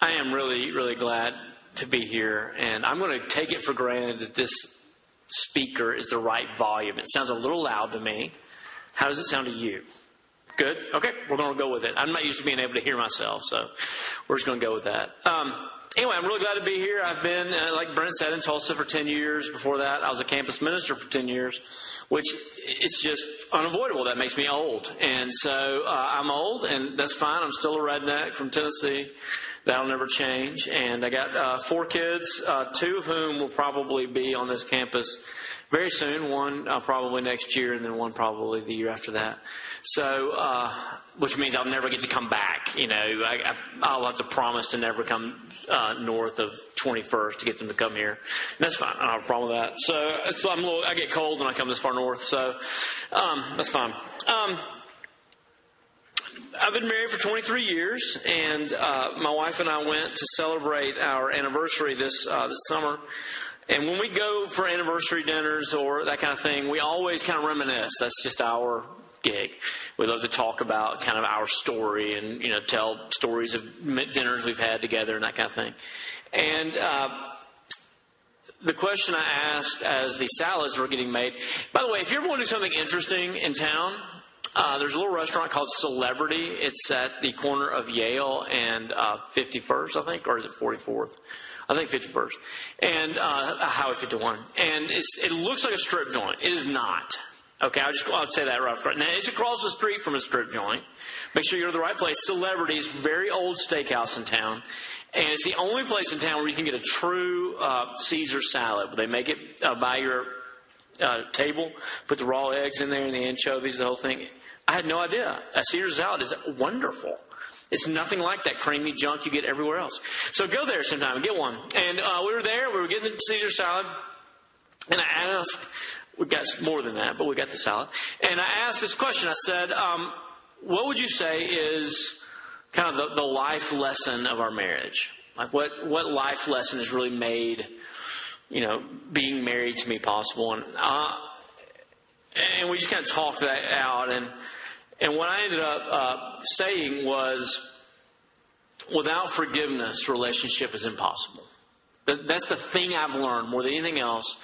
I am really, really glad to be here, and I'm going to take it for granted that this speaker is the right volume. It sounds a little loud to me. How does it sound to you? Good? Okay, we're going to go with it. I'm not used to being able to hear myself, so we're just going to go with that. Um, anyway, I'm really glad to be here. I've been, uh, like Brent said, in Tulsa for 10 years. Before that, I was a campus minister for 10 years, which it's just unavoidable. That makes me old. And so uh, I'm old, and that's fine. I'm still a redneck from Tennessee. That'll never change. And I got uh, four kids, uh, two of whom will probably be on this campus very soon. One uh, probably next year, and then one probably the year after that. So, uh, which means I'll never get to come back. You know, I, I, will have to promise to never come uh, north of 21st to get them to come here. And that's fine. I don't have a problem with that. So, so I'm a little, I get cold when I come this far north. So, um, that's fine. Um, I've been married for 23 years, and uh, my wife and I went to celebrate our anniversary this uh, this summer. And when we go for anniversary dinners or that kind of thing, we always kind of reminisce. That's just our gig. We love to talk about kind of our story and you know tell stories of dinners we've had together and that kind of thing. And uh, the question I asked as the salads were getting made. By the way, if you ever want to do something interesting in town, uh, there's a little restaurant called Celebrity. It's at the corner of Yale and uh, 51st, I think, or is it 44th? I think 51st, and uh, Highway 51. And it looks like a strip joint. It is not. Okay, I'll just I'll say that right. Now it's across the street from a strip joint. Make sure you're in the right place. Celebrities, very old steakhouse in town, and it's the only place in town where you can get a true uh, Caesar salad. They make it uh, by your uh, table, put the raw eggs in there and the anchovies, the whole thing. I had no idea. A Caesar salad is wonderful. It's nothing like that creamy junk you get everywhere else. So go there sometime and get one. And uh, we were there. We were getting the Caesar salad, and I asked we got more than that, but we got the salad. And I asked this question. I said, um, "What would you say is kind of the, the, life lesson of our marriage? Like, what what life lesson has really made, you know, being married to me possible?" And uh, and we just kind of talked that out. And and what I ended up uh, saying was, without forgiveness, relationship is impossible. That's the thing I've learned more than anything else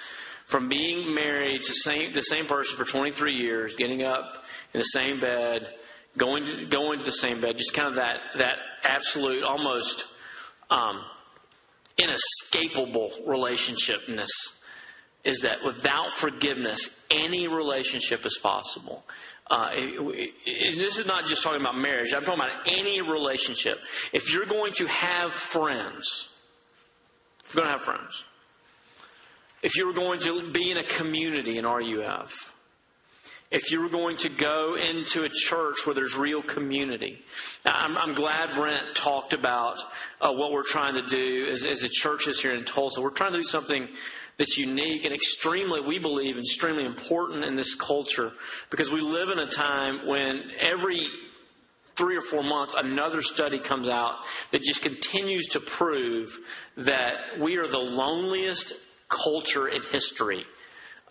from being married to same, the same person for 23 years, getting up in the same bed, going to, going to the same bed, just kind of that, that absolute, almost um, inescapable relationshipness is that without forgiveness, any relationship is possible. Uh, this is not just talking about marriage. I'm talking about any relationship. If you're going to have friends, if you're going to have friends, if you were going to be in a community in RUF, if you were going to go into a church where there's real community. I'm, I'm glad Brent talked about uh, what we're trying to do as, as a churches here in Tulsa. We're trying to do something that's unique and extremely, we believe, extremely important in this culture because we live in a time when every three or four months, another study comes out that just continues to prove that we are the loneliest culture in history.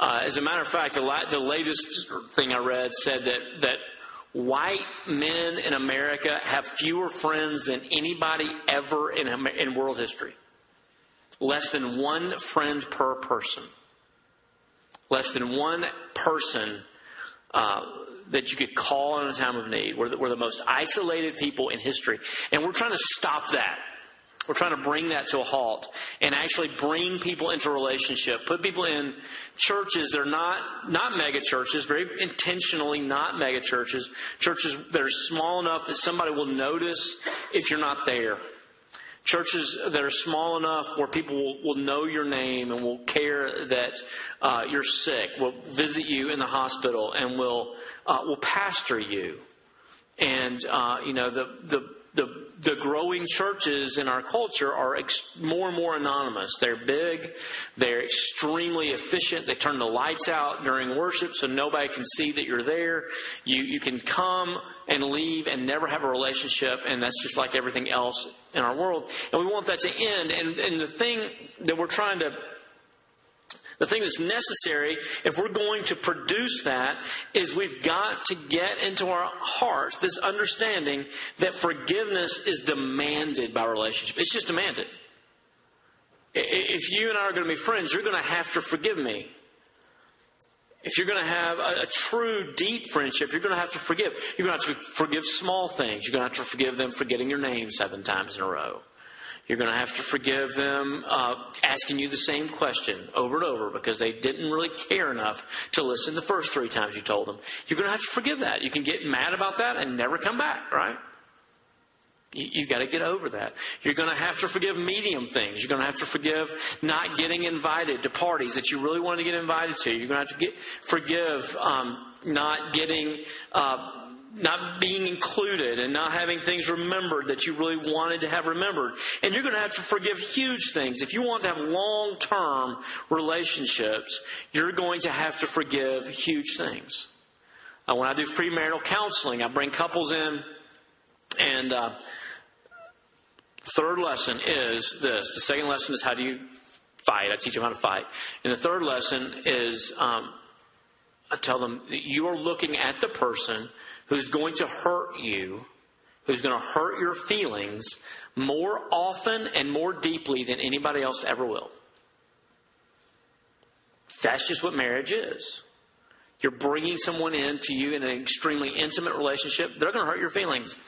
Uh, as a matter of fact, the, la- the latest thing I read said that, that white men in America have fewer friends than anybody ever in, in world history. Less than one friend per person. Less than one person uh, that you could call in a time of need. We're the, we're the most isolated people in history. And we're trying to stop that. We're trying to bring that to a halt and actually bring people into relationship, put people in churches that are not, not mega churches, very intentionally not mega churches, churches that are small enough that somebody will notice if you're not there. Churches that are small enough where people will, will know your name and will care that uh, you're sick, will visit you in the hospital, and will uh, will pastor you. And uh, you know the the the, the growing churches in our culture are ex- more and more anonymous. They're big, they're extremely efficient. They turn the lights out during worship so nobody can see that you're there. You, you can come and leave and never have a relationship, and that's just like everything else in our world. And we want that to end. And, and the thing that we're trying to The thing that's necessary if we're going to produce that is we've got to get into our hearts this understanding that forgiveness is demanded by relationship. It's just demanded. If you and I are going to be friends, you're going to have to forgive me. If you're going to have a, a, true, deep friendship, you're going to have to forgive. You're going to have to forgive small things. You're going to have to forgive them for getting your name seven times in a row. You're going to have to forgive them uh, asking you the same question over and over because they didn't really care enough to listen the first three times you told them. You're going to have to forgive that. You can get mad about that and never come back, right? You, have got to get over that. You're going to have to forgive medium things. You're going to have to forgive not getting invited to parties that you really wanted to get invited to. You're going to have to get, forgive um, not getting. Uh, not being included and not having things remembered that you really wanted to have remembered. And you're going to have to forgive huge things. If you want to have long term relationships, you're going to have to forgive huge things. Uh, when I do premarital counseling, I bring couples in and uh, Third lesson is this. The second lesson is how do you fight? I teach them how to fight. And the third lesson is um, I tell them you are looking at the person who's going to hurt you, who's going to hurt your feelings more often and more deeply than anybody else ever will. That's just what marriage is. You're bringing someone into you in an extremely intimate relationship. They're going to hurt your feelings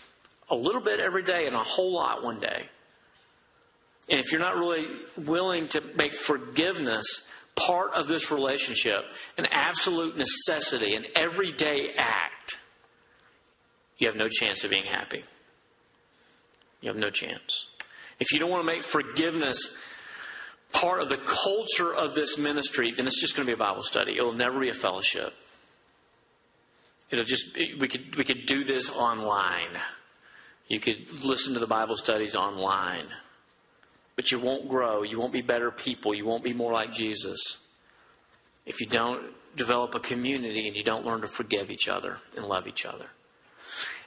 a little bit every day and a whole lot one day. And if you're not really willing to make forgiveness part of this relationship, an absolute necessity, an everyday act, you have no chance of being happy. You have no chance. If you don't want to make forgiveness part of the culture of this ministry, then it's just going to be a Bible study. It'll never be a fellowship. It'll just we could we could do this online. You could listen to the Bible studies online. But you won't grow. You won't be better people. You won't be more like Jesus if you don't develop a community and you don't learn to forgive each other and love each other.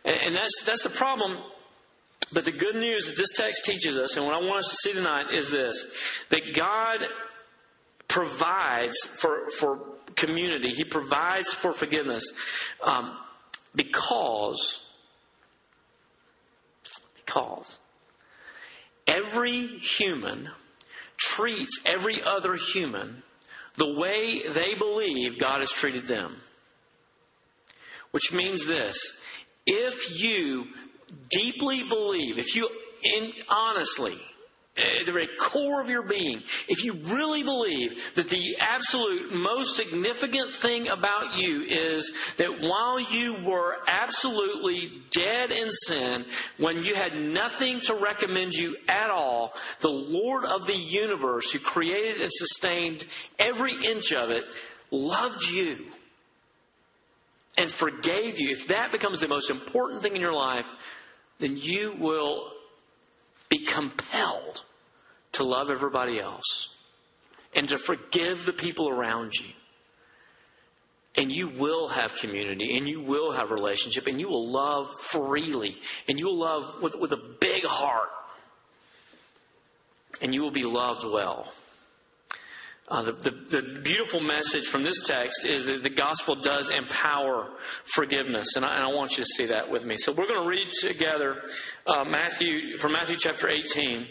And, and that's, that's the problem. But the good news that this text teaches us, and what I want us to see tonight, is this that God provides for, for community, He provides for forgiveness um, because because every human treats every other human the way they believe God has treated them. Which means this if you deeply believe, if you in, honestly at the very core of your being, if you really believe that the absolute most significant thing about you is that while you were absolutely dead in sin, when you had nothing to recommend you at all, the Lord of the universe, who created and sustained every inch of it, loved you and forgave you. If that becomes the most important thing in your life, then you will be compelled to love everybody else and to forgive the people around you. And you will have community and you will have relationship and you will love freely and you will love with, with a big heart and you will be loved well. Uh, the, the, the, beautiful message from this text is that the gospel does empower forgiveness, and I, and I want you to see that with me. So we're going to read together uh, Matthew from Matthew chapter 18.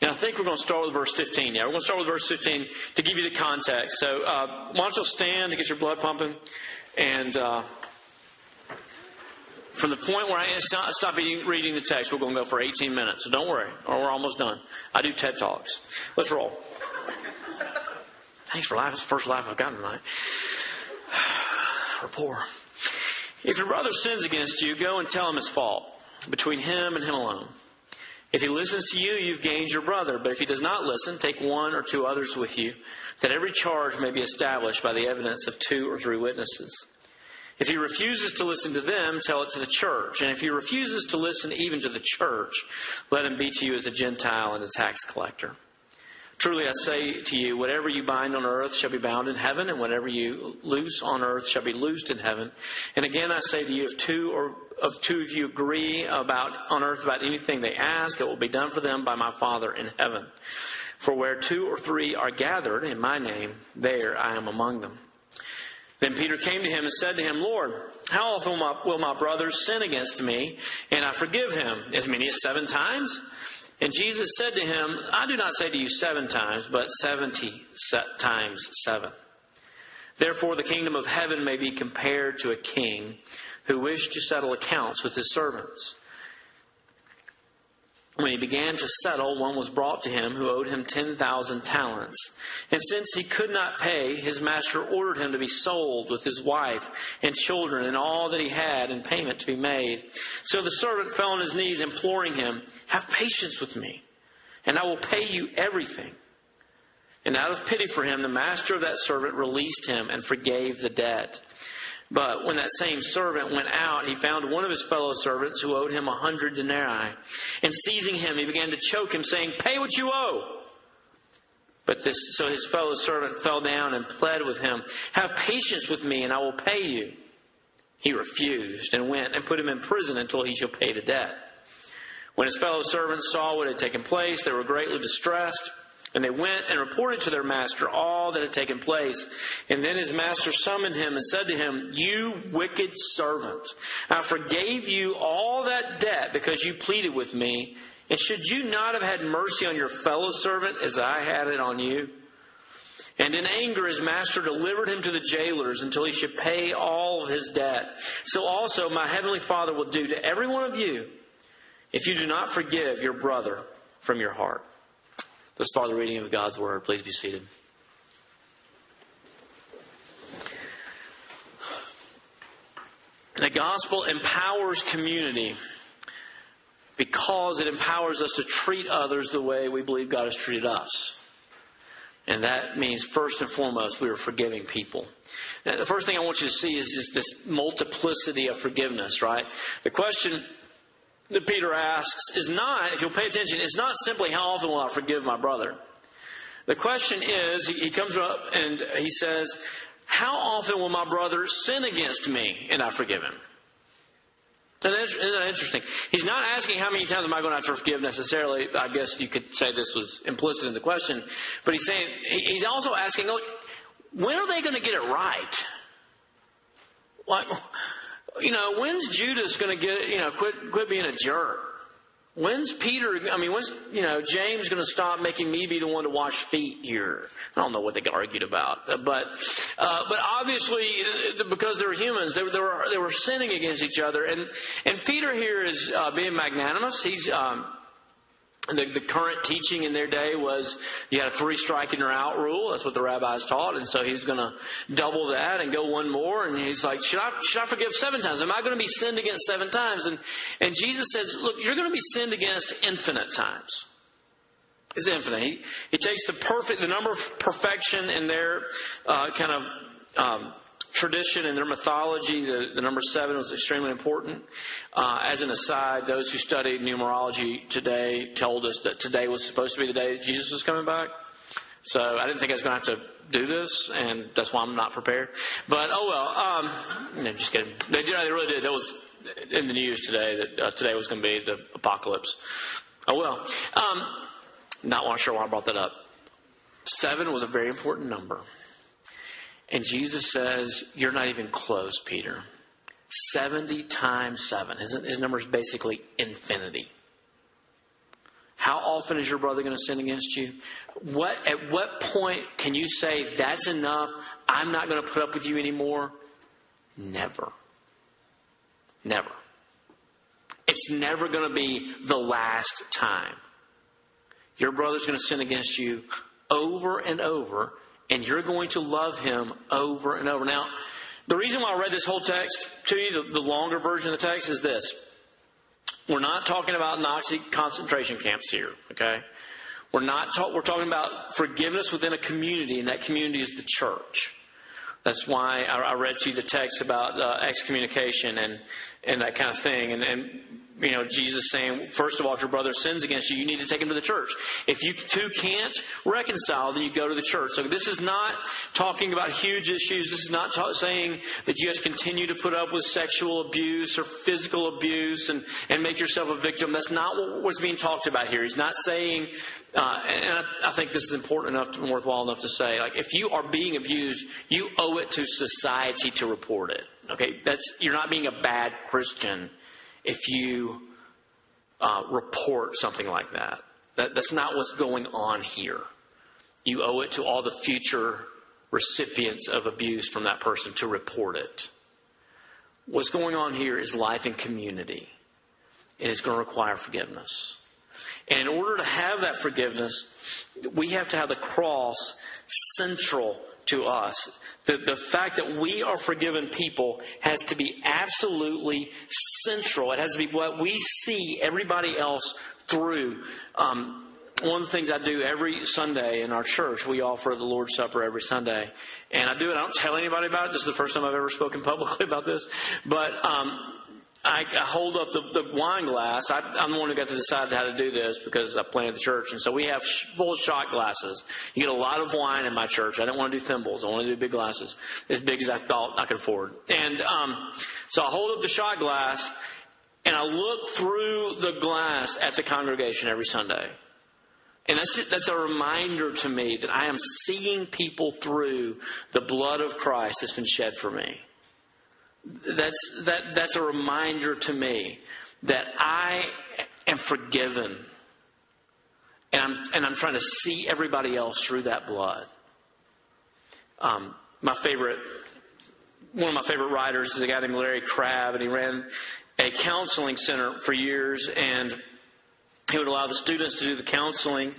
And I think we're going to start with verse 15. Yeah, we're going to start with verse 15 to give you the context. So uh, why don't you stand to get your blood pumping? And uh, from the point where I stop reading the text, we're going to go for 18 minutes. So don't worry, or we're almost done. I do TED Talks. Let's roll. Thanks for life. It's the first life I've gotten tonight. Rapport. If your brother sins against you, go and tell him his fault between him and him alone. If he listens to you, you've gained your brother. But if he does not listen, take one or two others with you, that every charge may be established by the evidence of two or three witnesses. If he refuses to listen to them, tell it to the church. And if he refuses to listen even to the church, let him be to you as a Gentile and a tax collector. Truly I say to you, whatever you bind on earth shall be bound in heaven, and whatever you loose on earth shall be loosed in heaven. And again I say to you, if two or of two of you agree about on earth about anything they ask, it will be done for them by my Father in heaven. For where two or three are gathered in my name, there I am among them. Then Peter came to him and said to him, Lord, how often will my, will my brother sin against me and I forgive him? As many as seven times? And Jesus said to him, I do not say to you seven times, but seventy times seven. Therefore, the kingdom of heaven may be compared to a king who wished to settle accounts with his servants. When he began to settle, one was brought to him who owed him 10,000 talents. And since he could not pay, his master ordered him to be sold with his wife and children and all that he had in payment to be made. So the servant fell on his knees, imploring him, Have patience with me, and I will pay you everything. And out of pity for him, the master of that servant released him and forgave the debt. But when that same servant went out, he found one of his fellow servants who owed him a hundred denarii. And seizing him, he began to choke him, saying, Pay what you owe. But this, so his fellow servant fell down and pled with him, Have patience with me, and I will pay you. He refused and went and put him in prison until he shall pay the debt. When his fellow servants saw what had taken place, they were greatly distressed. And they went and reported to their master all that had taken place. And then his master summoned him and said to him, You wicked servant, I forgave you all that debt because you pleaded with me. And should you not have had mercy on your fellow servant as I had it on you? And in anger, his master delivered him to the jailers until he should pay all of his debt. So also my heavenly Father will do to every one of you if you do not forgive your brother from your heart. Thus far, the reading of God's Word. Please be seated. The gospel empowers community because it empowers us to treat others the way we believe God has treated us. And that means, first and foremost, we are forgiving people. Now, the first thing I want you to see is just this multiplicity of forgiveness, right? The question that Peter asks is not, if you'll pay attention, is not simply how often will I forgive my brother. The question is, he comes up and he says, how often will my brother sin against me and I forgive him? Isn't that interesting? He's not asking how many times am I going to have to forgive necessarily. I guess you could say this was implicit in the question. But he's saying, he's also asking, oh, when are they going to get it right? Like, you know, when's Judas going to get, you know, quit, quit being a jerk? When's Peter, I mean, when's, you know, James going to stop making me be the one to wash feet here? I don't know what they argued about, but, uh, but obviously, because they're humans, they, they, were, they were sinning against each other. And, and Peter here is uh, being magnanimous. He's, um, the, the, current teaching in their day was you had a three strike and you're out rule. That's what the rabbis taught. And so he was going to double that and go one more. And he's like, should I, should I forgive seven times? Am I going to be sinned against seven times? And, and Jesus says, look, you're going to be sinned against infinite times. It's infinite. He, he takes the perfect, the number of perfection in their uh, kind of um, tradition and their mythology, the, the number seven was extremely important. Uh, as an aside, those who studied numerology today told us that today was supposed to be the day that Jesus was coming back. So I didn't think I was going to have to do this, and that's why I'm not prepared. But oh well. Um, no, just kidding. They, you know, they really did. That was in the news today that uh, today was going to be the apocalypse. Oh well. Um, not sure why I brought that up. Seven was a very important number. And Jesus says, You're not even close, Peter. 70 times 7. His, his number is basically infinity. How often is your brother going to sin against you? What, at what point can you say, That's enough? I'm not going to put up with you anymore? Never. Never. It's never going to be the last time. Your brother's going to sin against you over and over and you're going to love him over and over. Now, the reason why I read this whole text to you, the, the longer version of the text, is this. We're not talking about Nazi concentration camps here, okay? We're not talk, we're talking about forgiveness within a community, and that community is the church. That's why I, I read to you the text about uh, excommunication and and that kind of thing. And, and you know, Jesus saying, first of all, if your brother sins against you, you need to take him to the church. If you two can't reconcile, then you go to the church. So this is not talking about huge issues. This is not ta- saying that you have to continue to put up with sexual abuse or physical abuse and, and make yourself a victim. That's not what, what's being talked about here. He's not saying, uh, and I, I, think this is important enough, to, worthwhile enough to say, like, if you are being abused, you owe it to society to report it. Okay, that's you're not being a bad Christian if you uh, report something like that. that. That's not what's going on here. You owe it to all the future recipients of abuse from that person to report it. What's going on here is life in community, and it's going to require forgiveness. And in order to have that forgiveness, we have to have the cross central to us. The, the fact that we are forgiven people has to be absolutely central. It has to be what we see everybody else through. Um, one of the things I do every Sunday in our church, we offer the Lord's Supper every Sunday. And I do it, I don't tell anybody about it. This is the first time I've ever spoken publicly about this. But um, I, I hold up the, the wine glass. I, am the one who got to decide how to do this because I planted the church, and so we have full shot glasses. You get a lot of wine in my church. I didn't want to do thimbles. I want to do big glasses, as big as I thought I could afford. And um, so I hold up the shot glass, and I look through the glass at the congregation every Sunday. And that's, that's a reminder to me that I am seeing people through the blood of Christ that's been shed for me that's, that, that's a reminder to me that I am forgiven. And I'm, and I'm trying to see everybody else through that blood. Um, my favorite, one of my favorite writers is a guy named Larry Crabb, and he ran a counseling center for years. And he would allow the students to do the counseling.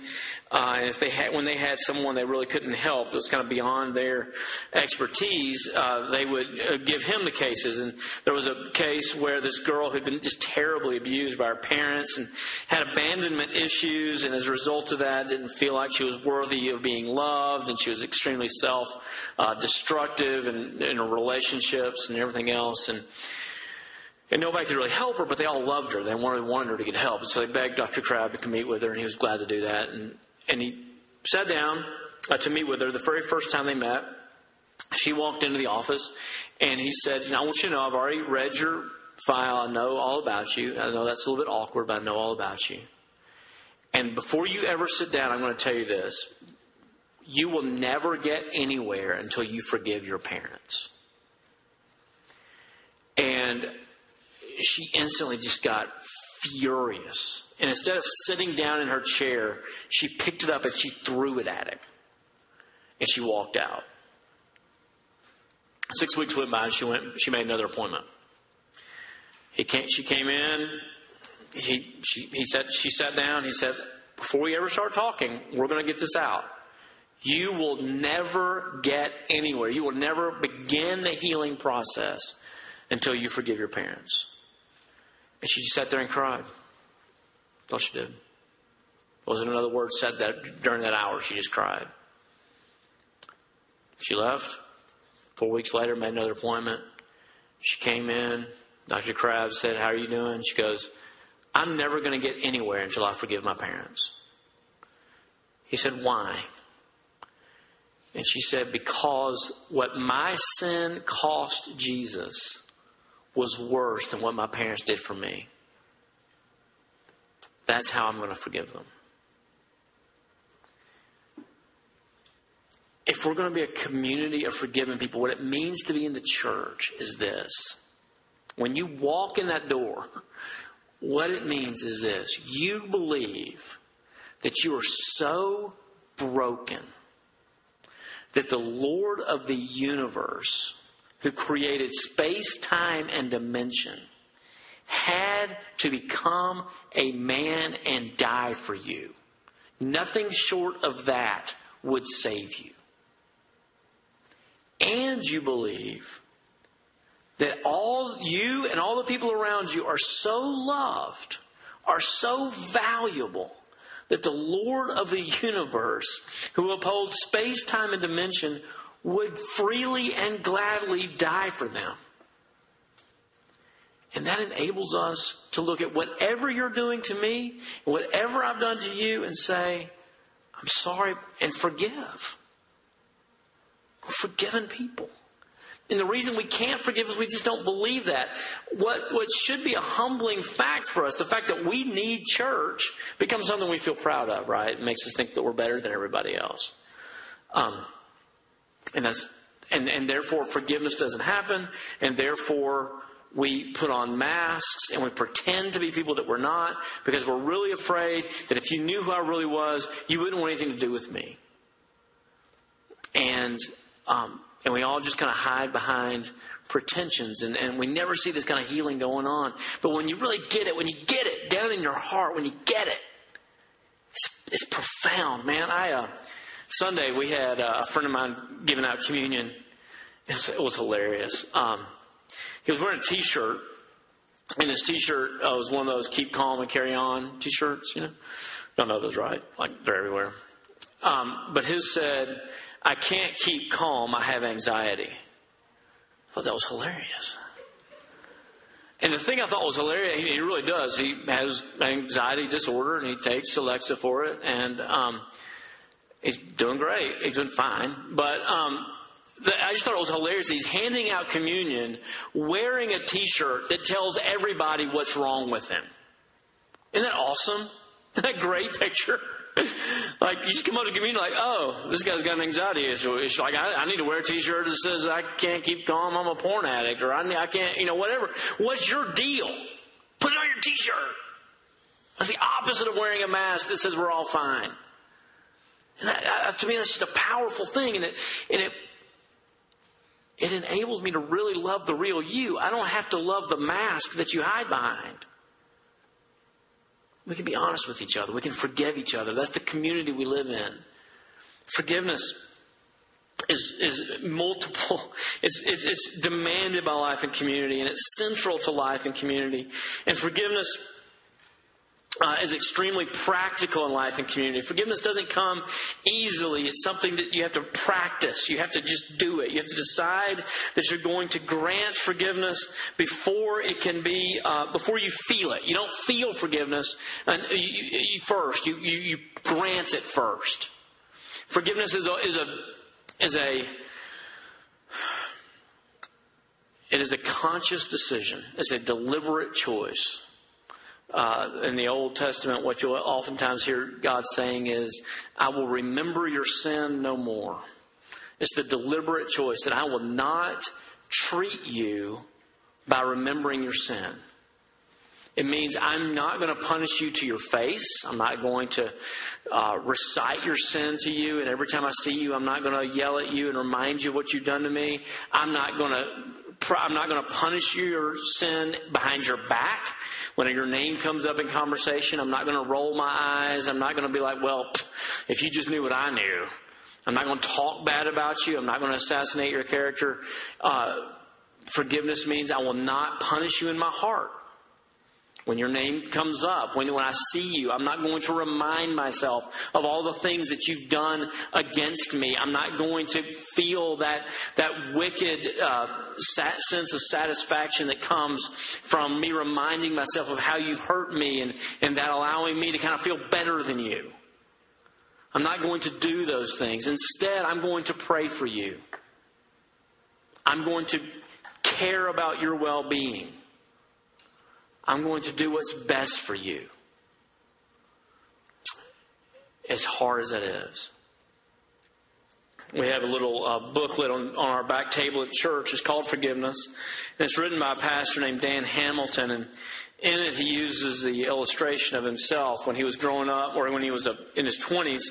Uh, if they had, when they had someone they really couldn't help that was kind of beyond their expertise, uh, they would uh, give him the cases. And there was a case where this girl had been just terribly abused by her parents and had abandonment issues, and as a result of that, didn't feel like she was worthy of being loved, and she was extremely self-destructive uh, in, in her relationships and everything else. And and nobody could really help her, but they all loved her. They wanted, wanted her to get help. So they begged Dr. Crabb to come meet with her, and he was glad to do that. And, and he sat down uh, to meet with her the very first time they met. She walked into the office, and he said, I want you to know I've already read your file. I know all about you. I know that's a little bit awkward, but I know all about you. And before you ever sit down, I'm going to tell you this. You will never get anywhere until you forgive your parents. And she instantly just got furious. And instead of sitting down in her chair, she picked it up and she threw it at him. And she walked out. Six weeks went by and she went, she made another appointment. He came, she came in, he, she, he said, she sat down, he said, before we ever start talking, we're going to get this out. You will never get anywhere. You will never begin the healing process until you forgive your parents. And she just sat there and cried. That's all she did. Wasn't another word said that during that hour. She just cried. She left. Four weeks later, made another appointment. She came in. Dr. Crabb said, How are you doing? She goes, I'm never going to get anywhere until I forgive my parents. He said, Why? And she said, Because what my sin cost Jesus was worse than what my parents did for me. That's how I'm going to forgive them. If we're going to be a community of forgiven people, what it means to be in the church is this. When you walk in that door, what it means is this you believe that you are so broken that the Lord of the universe who created space, time, and dimension, had to become a man and die for you. Nothing short of that would save you. And you believe that all you and all the people around you are so loved, are so valuable, that the Lord of the universe, who upholds space, time, and dimension, would freely and gladly die for them. And that enables us to look at whatever you're doing to me, whatever I've done to you, and say, I'm sorry and forgive. We're forgiven people. And the reason we can't forgive is we just don't believe that. What, what should be a humbling fact for us, the fact that we need church, becomes something we feel proud of, right? It makes us think that we're better than everybody else. Um, and that's, and, and therefore forgiveness doesn't happen, and therefore we put on masks and we pretend to be people that we're not because we're really afraid that if you knew who I really was, you wouldn't want anything to do with me. And um, and we all just kind of hide behind pretensions and, and we never see this kind of healing going on. But when you really get it, when you get it down in your heart, when you get it, it's, it's profound, man. I, uh, Sunday we had a friend of mine giving out communion. It was, hilarious. Um, he was wearing a t-shirt and his t-shirt uh, was one of those keep calm and carry on t-shirts, you know. Don't know those right. Like they're everywhere. Um, but his said, I can't keep calm. I have anxiety. I thought that was hilarious. And the thing I thought was hilarious, he, he really does. He has anxiety disorder and he takes Celexa for it. And um, he's doing great. He's doing fine. But um, I just thought it was hilarious. He's handing out communion wearing a t shirt that tells everybody what's wrong with him. Isn't that awesome? Isn't that great picture? like you just come up to communion like, oh, this guy's got an anxiety issue. It's like I, I, need to wear a T-shirt that says I can't keep calm. I'm a porn addict, or I, I can't, you know, whatever. What's your deal? Put it on your T-shirt. That's the opposite of wearing a mask that says we're all fine. And that, to me, that's just a powerful thing, and it and it it enables me to really love the real you. I don't have to love the mask that you hide behind. We can be honest with each other. We can forgive each other. That's the community we live in. Forgiveness is, is multiple. It's, it's, it's demanded by life and community, and it's central to life and community. And forgiveness uh, is extremely practical in life and community. Forgiveness doesn't come easily. It's something that you have to practice. You have to just do it. You have to decide that you're going to grant forgiveness before it can be, uh, before you feel it. You don't feel forgiveness and you, you, first. You, you, you grant it first. Forgiveness is a, is a, is a, it is a conscious decision. It's a deliberate choice uh, in the Old Testament, what you'll oftentimes hear God saying is, I will remember your sin no more. It's the deliberate choice that I will not treat you by remembering your sin. It means I'm not going to punish you to your face. I'm not going to uh, recite your sin to you. And every time I see you, I'm not going to yell at you and remind you what you've done to me. I'm not going to I'm not going to punish your sin behind your back. When your name comes up in conversation, I'm not going to roll my eyes. I'm not going to be like, well, if you just knew what I knew. I'm not going to talk bad about you. I'm not going to assassinate your character. Uh, forgiveness means I will not punish you in my heart. When your name comes up, when, when I see you, I'm not going to remind myself of all the things that you've done against me. I'm not going to feel that, that wicked uh, sense of satisfaction that comes from me reminding myself of how you've hurt me and, and that allowing me to kind of feel better than you. I'm not going to do those things. Instead, I'm going to pray for you. I'm going to care about your well being. I'm going to do what's best for you. As hard as that is. We have a little uh, booklet on, on our back table at church. It's called Forgiveness. And it's written by a pastor named Dan Hamilton. And in it, he uses the illustration of himself when he was growing up or when he was in his 20s.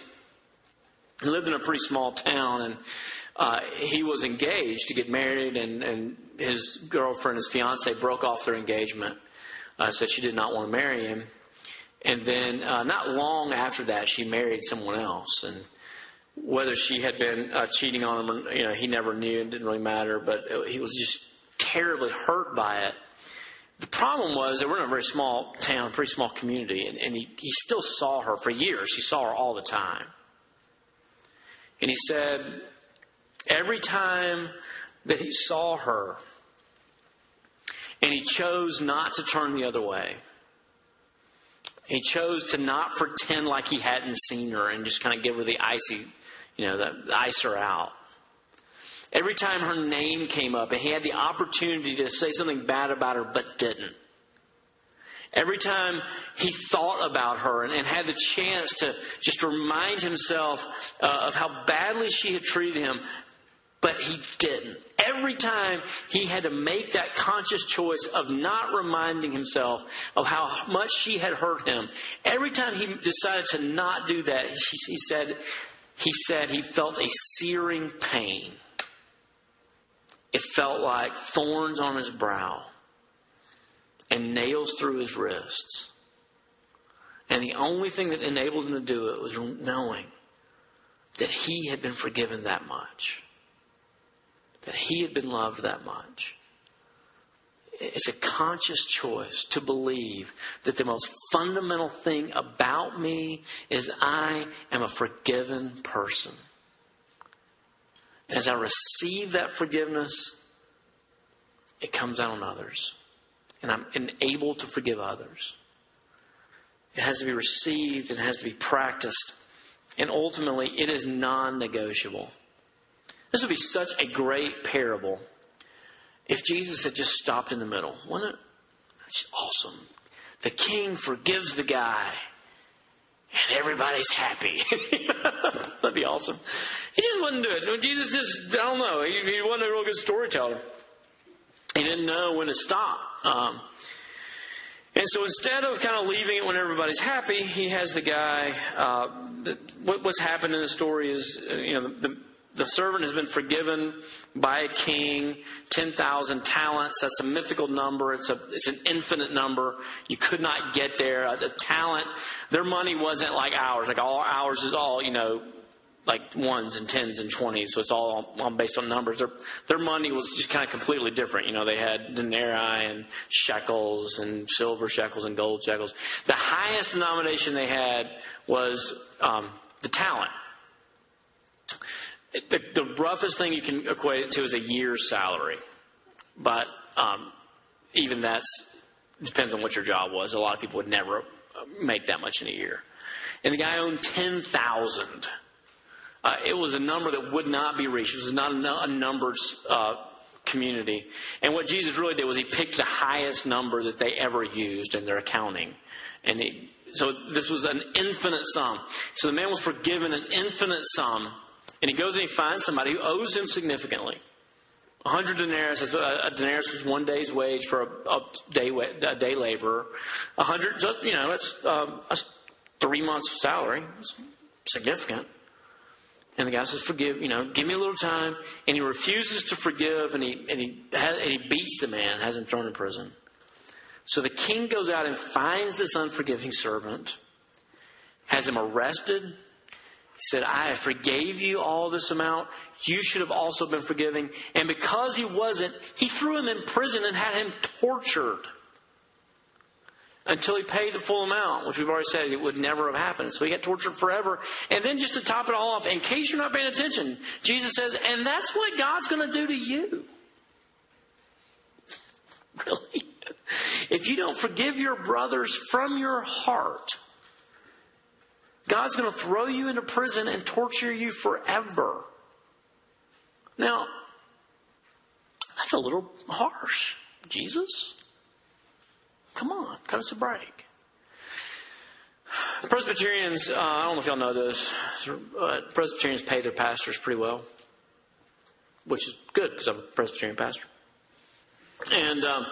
He lived in a pretty small town and uh, he was engaged to get married, and, and his girlfriend, his fiance, broke off their engagement uh, said she did not want to marry him. And then, uh, not long after that, she married someone else. And whether she had been uh, cheating on him, or, you know, he never knew. It didn't really matter. But he was just terribly hurt by it. The problem was that we're in a very small town, pretty small community, and, and he, he still saw her for years. He saw her all the time. And he said, every time that he saw her, And he chose not to turn the other way. He chose to not pretend like he hadn't seen her and just kind of give her the icy, you know, the, the ice her out. Every time her name came up, and he had the opportunity to say something bad about her, but didn't. Every time he thought about her and, and had the chance to just remind himself uh, of how badly she had treated him, but he didn't. Every time he had to make that conscious choice of not reminding himself of how much she had hurt him, every time he decided to not do that, he, said, he said he felt a searing pain. It felt like thorns on his brow and nails through his wrists. And the only thing that enabled him to do it was knowing that he had been forgiven that much, that he had been loved that much. It's a conscious choice to believe that the most fundamental thing about me is I am a forgiven person. As I receive that forgiveness, it comes out on others. And I'm enabled to forgive others. It has to be received and has to be practiced. And ultimately, it is non negotiable. This would be such a great parable if Jesus had just stopped in the middle. Wouldn't it? That's awesome. The king forgives the guy and everybody's happy. That'd be awesome. He just wouldn't do it. Jesus just, I don't know, he, he wasn't a real good storyteller. He didn't know when to stop. Um, and so instead of kind of leaving it when everybody's happy, he has the guy. Uh, the, what, what's happened in the story is, uh, you know, the, the servant has been forgiven by a king, 10,000 talents. That's a mythical number. It's, a, it's an infinite number. You could not get there. Uh, the talent, their money wasn't like ours. Like all ours is all, you know, like ones and tens and twenties, so it's all, all based on numbers. Their, their money was just kind of completely different. You know, they had denarii and shekels and silver shekels and gold shekels. The highest denomination they had was um, the talent. The, the, roughest thing you can equate it to is a year's salary, but um, even that's depends on what your job was. A lot of people would never make that much in a year. And the guy owned ten thousand. Uh, it was a number that would not be reached. It was not a numbered uh, community. And what Jesus really did was he picked the highest number that they ever used in their accounting. And he, so this was an infinite sum. So the man was forgiven an infinite sum and he goes and he finds somebody who owes him significantly. A hundred denarius, a denarius was one day's wage for a, a day a day laborer. A hundred, you know, that's, um, that's three months' salary. It's significant. And the guy says, "Forgive, you know, give me a little time." And he refuses to forgive, and he and he and he beats the man, has him thrown in prison. So the king goes out and finds this unforgiving servant, has him arrested, said, I forgave you all this amount. You should have also been forgiving. And because he wasn't, he threw him in prison and had him tortured until he paid the full amount, which we've already said it would never have happened. So he got tortured forever. And then just to top it all off, in case you're not paying attention, Jesus says, and that's what God's going to do to you. Really? If you don't forgive your brothers from your heart, God's going to throw you into prison and torture you forever. Now, that's a little harsh. Jesus? Come on, cut us a break. Presbyterians, uh, I don't know if y'all know this, but Presbyterians pay their pastors pretty well, which is good because I'm a Presbyterian pastor. And um,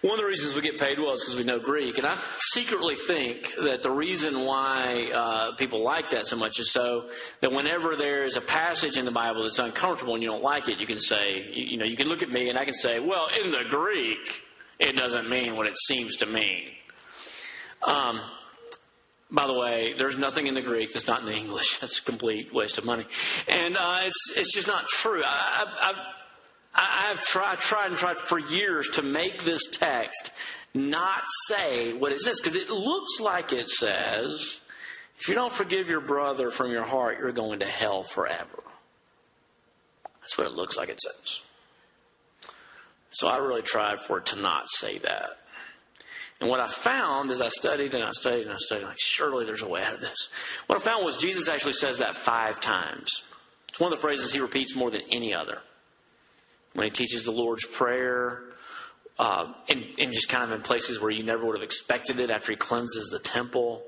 one of the reasons we get paid well is because we know Greek. And I secretly think that the reason why uh, people like that so much is so that whenever there is a passage in the Bible that's uncomfortable and you don't like it, you can say, you, you know, you can look at me and I can say, well, in the Greek, it doesn't mean what it seems to mean. Um, by the way, there's nothing in the Greek that's not in the English. That's a complete waste of money, and uh, it's it's just not true. I, I, I, have tried, tried and tried for years to make this text not say what it says because it looks like it says, if you don't forgive your brother from your heart, you're going to hell forever. That's what it looks like it says. So I really tried for it to not say that. And what I found as I studied and I studied and I studied, like, surely there's a way out of this. What I found was Jesus actually says that five times. It's one of the phrases he repeats more than any other. When he teaches the Lord's Prayer, uh, and, and, just kind of in places where you never would have expected it after he cleanses the temple.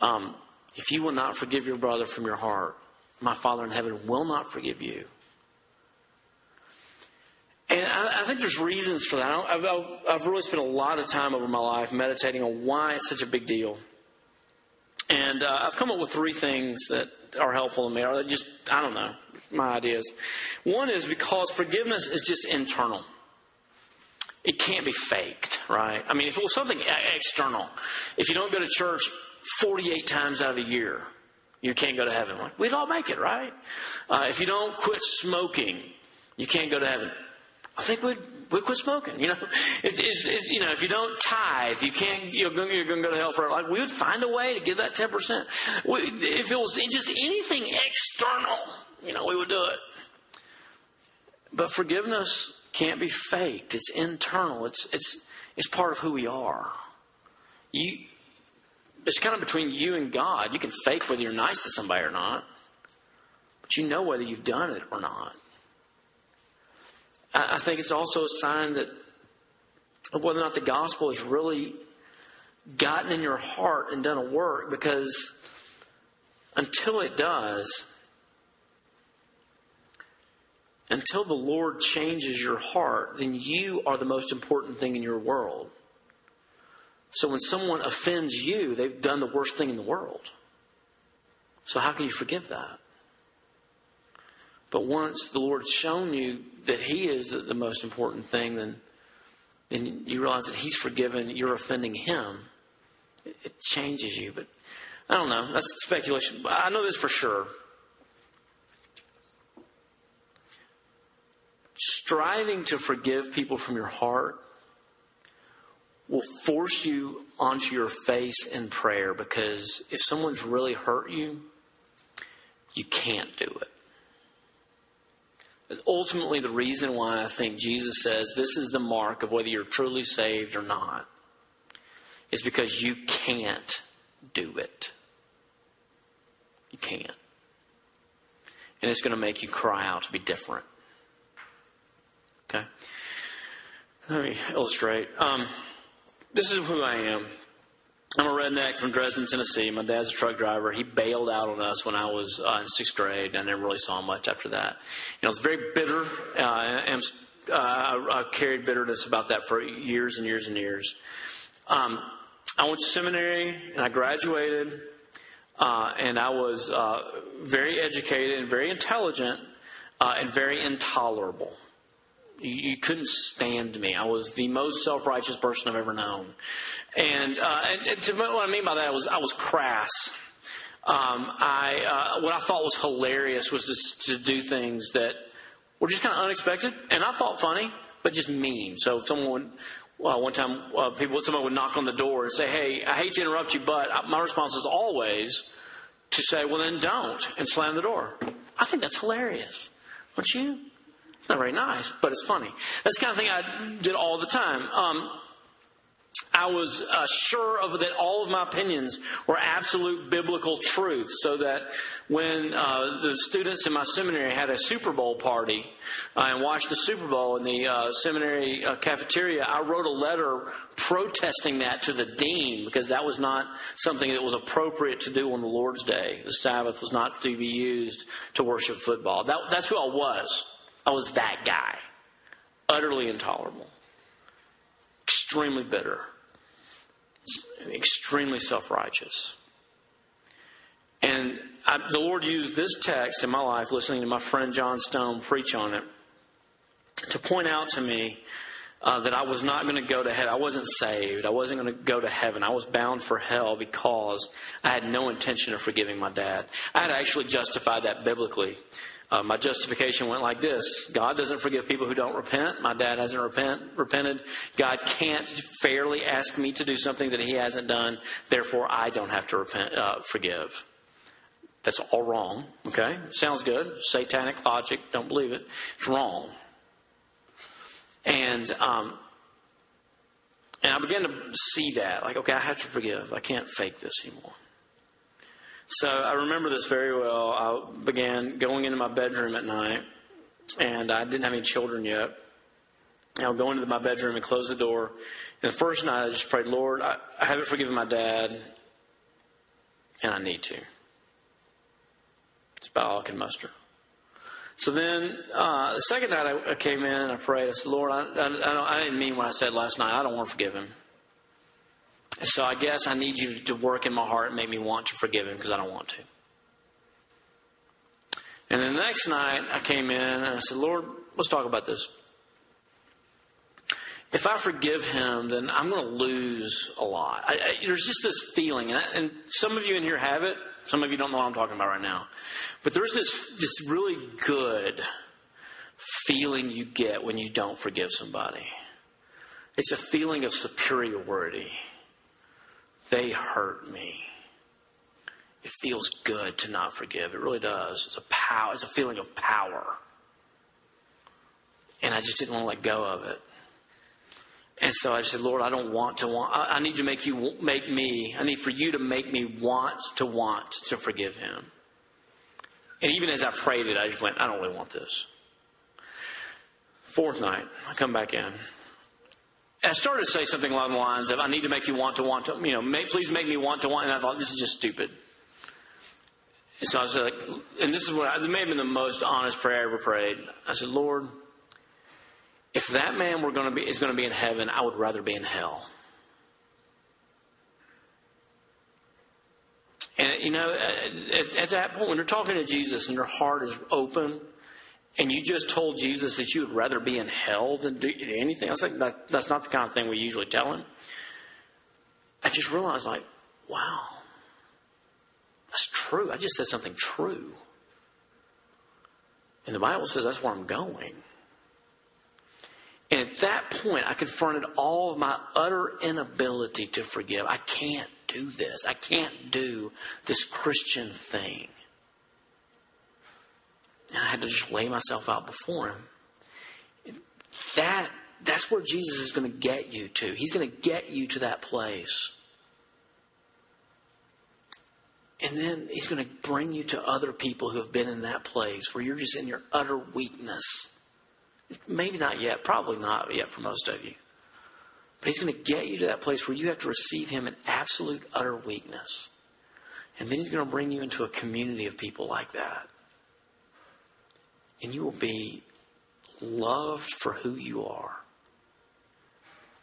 Um, if you will not forgive your brother from your heart, my Father in heaven will not forgive you. And I, I think there's reasons for that. I've, I've really spent a lot of time over my life meditating on why it's such a big deal. And uh, I've come up with three things that are helpful to me, or just, I don't know, my ideas. One is because forgiveness is just internal. It can't be faked, right? I mean, if it was something external, if you don't go to church 48 times out of a year, you can't go to heaven. We'd all make it, right? Uh, if you don't quit smoking, you can't go to heaven. I think we'd, we'd quit smoking. You know, it, it's, it's, you know, if you don't tithe, you can't. You're going, you're going to go to hell forever. Like we would find a way to give that ten percent. If it was just anything external, you know, we would do it. But forgiveness can't be faked. It's internal. It's it's it's part of who we are. You, it's kind of between you and God. You can fake whether you're nice to somebody or not, but you know whether you've done it or not. I think it's also a sign that of whether or not the gospel has really gotten in your heart and done a work because until it does, until the Lord changes your heart, then you are the most important thing in your world. So when someone offends you, they've done the worst thing in the world. So how can you forgive that? But once the Lord's shown you that He is the, the most important thing, then, then you realize that He's forgiven, you're offending Him. It, it changes you. But I don't know. That's speculation. I know this for sure. Striving to forgive people from your heart will force you onto your face in prayer because if someone's really hurt you, you can't do it ultimately the reason why I think Jesus says this is the mark of whether you're truly saved or not is because you can't do it. You can't. And it's going to make you cry out to be different. Okay? Let me illustrate. Um, this is who I am. I'm a redneck from Dresden, Tennessee. My dad's a truck driver. He bailed out on us when I was uh, in sixth grade. And I never really saw him much after that. You know, I was very bitter. Uh, uh, I carried bitterness about that for years and years and years. Um, I went to seminary and I graduated, uh, and I was uh, very educated and very intelligent uh, and very intolerable. You, couldn't stand me. I was the most self righteous person I've ever known. And, uh, and, to, what I mean by that was I was crass. Um, I uh, what I thought was hilarious was just to do things that were just kind of unexpected, and I thought funny, but just mean. So if someone would, one time uh, people someone would knock on the door and say, "Hey, I hate to interrupt you, but my response is always to say, well, then don't,' and slam the door. I think that's hilarious, don't you? Not very nice, but it's funny. That's the kind of thing I did all the time. Um, I was uh, sure of that all of my opinions were absolute biblical truth, so that when uh, the students in my seminary had a Super Bowl party uh, and watched the Super Bowl in the uh, seminary uh, cafeteria, I wrote a letter protesting that to the dean because that was not something that was appropriate to do on the Lord's Day. The Sabbath was not to be used to worship football. That, that's who I was. I was that guy, utterly intolerable, extremely bitter extremely self righteous. And I, the Lord used this text in my life, listening to my friend John Stone preach on it, to point out to me uh, that I was not going to go to heaven. I wasn't saved. I wasn't going to go to heaven. I was bound for hell because I had no intention of forgiving my dad. I had actually justified that biblically. Uh, my justification went like this God doesn't forgive people who don't repent. My dad hasn't repent, repented. God can't fairly ask me to do something that he hasn't done. Therefore, I don't have to repent, uh, forgive. That's all wrong. Okay? Sounds good. Satanic logic. Don't believe it. It's wrong. And um, and I began to see that, like, okay, I have to forgive. I can't fake this anymore. So I remember this very well. I began going into my bedroom at night, and I didn't have any children yet. I would go into my bedroom and close the door. And the first night, I just prayed, Lord, I, I haven't forgiven my dad, and I need to. It's about all I can muster. So then, uh, the second night I, I, came in and I prayed. I said, Lord, I, I, I, didn't mean what I said last night. I don't want to forgive him. So I guess I need you to work in my heart and make me want to forgive him because I don't want to. And then the next night I came in and I said, Lord, let's talk about this. If I forgive him, then I'm going to lose a lot. I, there's just this feeling, and, and some of you in here have it. Some of you don't know what I'm talking about right now. But there's this, this really good feeling you get when you don't forgive somebody. It's a feeling of superiority. They hurt me. It feels good to not forgive. It really does. It's a power. It's a feeling of power. And I just didn't want to let go of it. And so I said, Lord, I don't want to want. I, need to make you make me. I need for you to make me want to want to forgive him. And even as I prayed it, I just went, I don't really want this. Fourth night, I come back in. I started to say something along the lines of, I need to make you want to want to, you know, please make me want to want. And I thought, this is just stupid. And so I was like, and this is what, I, may have been the most honest prayer I ever prayed. I said, Lord, if that man were going to be, is going to be in heaven, I would rather be in hell. And, you know, at, at, that point, when you're talking to Jesus and your heart is open, and you just told Jesus that you would rather be in hell than do anything, I was like, that, that's not the kind of thing we usually tell him. I just realized, like, wow, that's true. I just said something true. And the Bible says that's where I'm going. And at that point, I confronted all of my utter inability to forgive. I can't do this. I can't do this Christian thing. And I had to just lay myself out before him. That that's where Jesus is going to get you to. He's going to get you to that place. And then he's going to bring you to other people who have been in that place where you're just in your utter weakness Maybe not yet, probably not yet for most of you. But He's going to get you to that place where you have to receive Him in absolute, utter weakness. And then He's going to bring you into a community of people like that. And you will be loved for who you are.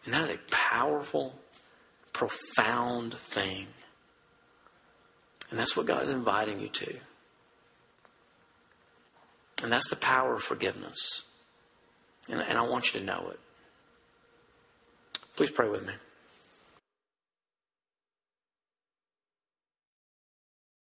And that is a powerful, profound thing. And that's what God is inviting you to. And that's the power of forgiveness. And, and I want you to know it. Please pray with me.